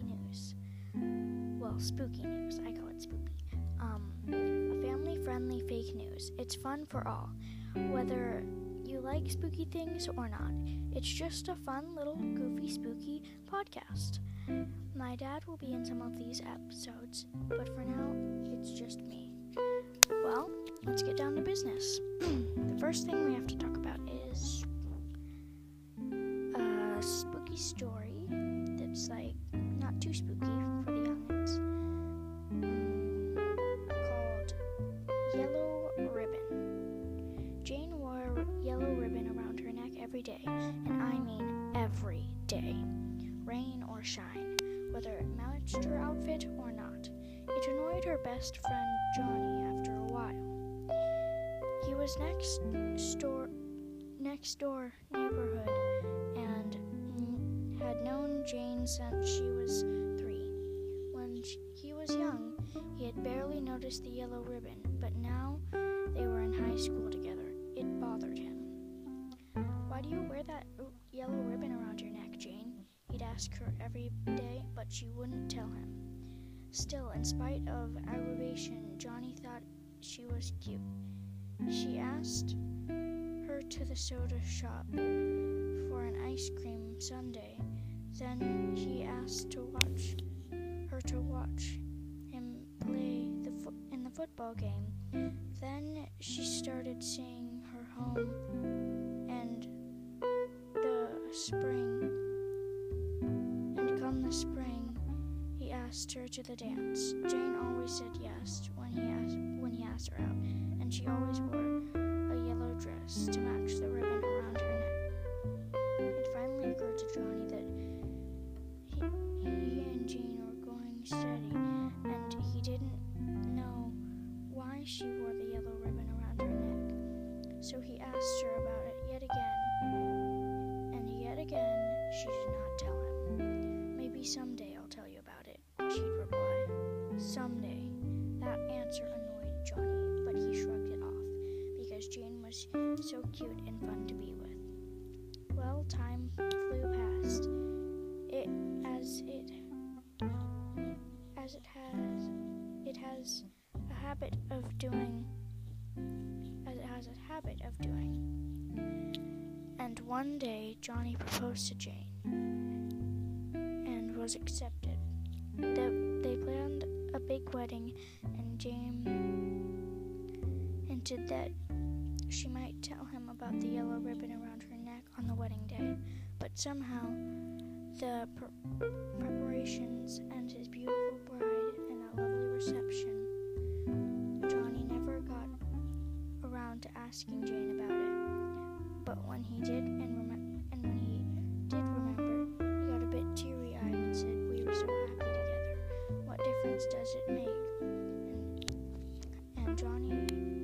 news. Well, spooky news. I call it spoopy. Um, a family-friendly fake news. It's fun for all, whether you like spooky things or not. It's just a fun little goofy spooky podcast. My dad will be in some of these episodes, but for now, it's just me. Well, let's get down to business. the first thing we have to talk about is a spooky story that's like not too spooky for the youngins called Yellow Ribbon. Jane wore a yellow ribbon around her neck every day, and I mean every day, rain or shine, whether it matched her outfit or not. It annoyed her best friend Johnny after a while. He was next door, next door neighborhood, had known Jane since she was three. When he was young, he had barely noticed the yellow ribbon, but now they were in high school together. It bothered him. Why do you wear that yellow ribbon around your neck, Jane? He'd ask her every day, but she wouldn't tell him. Still, in spite of aggravation, Johnny thought she was cute. She asked her to the soda shop for an ice cream sundae. Then he asked to watch her to watch him play the fo- in the football game. Then she started seeing her home and the spring. And come the spring, he asked her to the dance. Jane always said she did not tell him. Maybe someday I'll tell you about it, she'd reply. Someday. That answer annoyed Johnny, but he shrugged it off because Jane was so cute and fun to be with. Well, time flew past. It as it as it has it has a habit of doing as it has a habit of doing. And one day Johnny proposed to Jane and was accepted. They, they planned a big wedding and Jane hinted that she might tell him about the yellow ribbon around her neck on the wedding day, but somehow the pre- preparations and his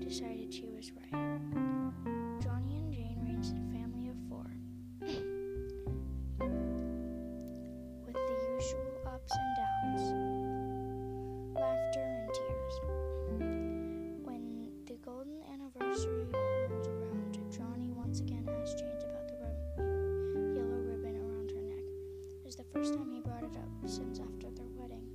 decided she was right. Johnny and Jane raised a family of four. with the usual ups and downs, laughter and tears. When the golden anniversary rolled around, Johnny once again asked Jane about the rib- yellow ribbon around her neck. It was the first time he brought it up since after their wedding.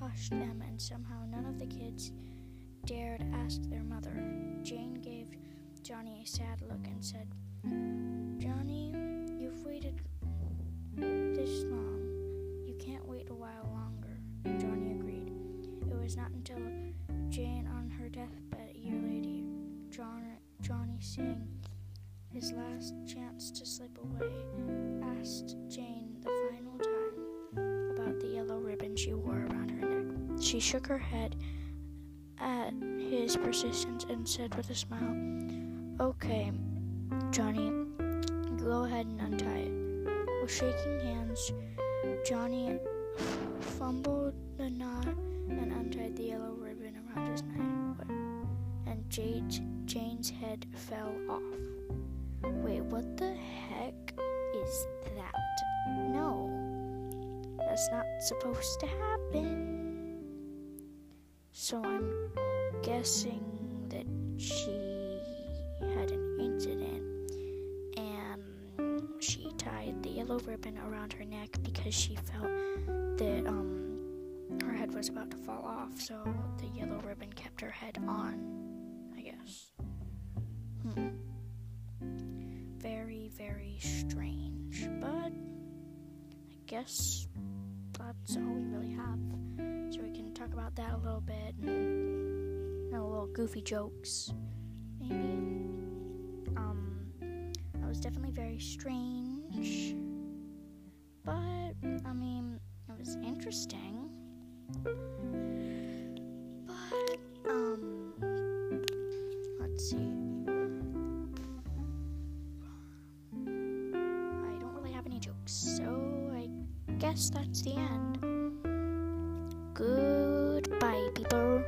Hushed them, and somehow none of the kids dared ask their mother. Jane gave Johnny a sad look and said, Johnny, you've waited this long. You can't wait a while longer. Johnny agreed. It was not until Jane on her deathbed a year later, John, Johnny seeing his last chance to slip away, asked Jane the final ribbon she wore around her neck. She shook her head at his persistence and said with a smile, Okay, Johnny, go ahead and untie it. With shaking hands, Johnny fumbled the knot and untied the yellow ribbon around his neck, and Jade's, Jane's head fell off. Wait, what the heck is that? No, that's not supposed to happen. So I'm guessing that she had an incident and she tied the yellow ribbon around her neck because she felt that um, her head was about to fall off, so the yellow ribbon kept her head on, I guess. Hmm. Very, very strange, but I guess that's all we really have. So we can talk about that a little bit and a little goofy jokes, maybe. Um, that was definitely very strange, but I mean, it was interesting. But um, let's see. I don't really have any jokes, so guess that's the end. Goodbye, people.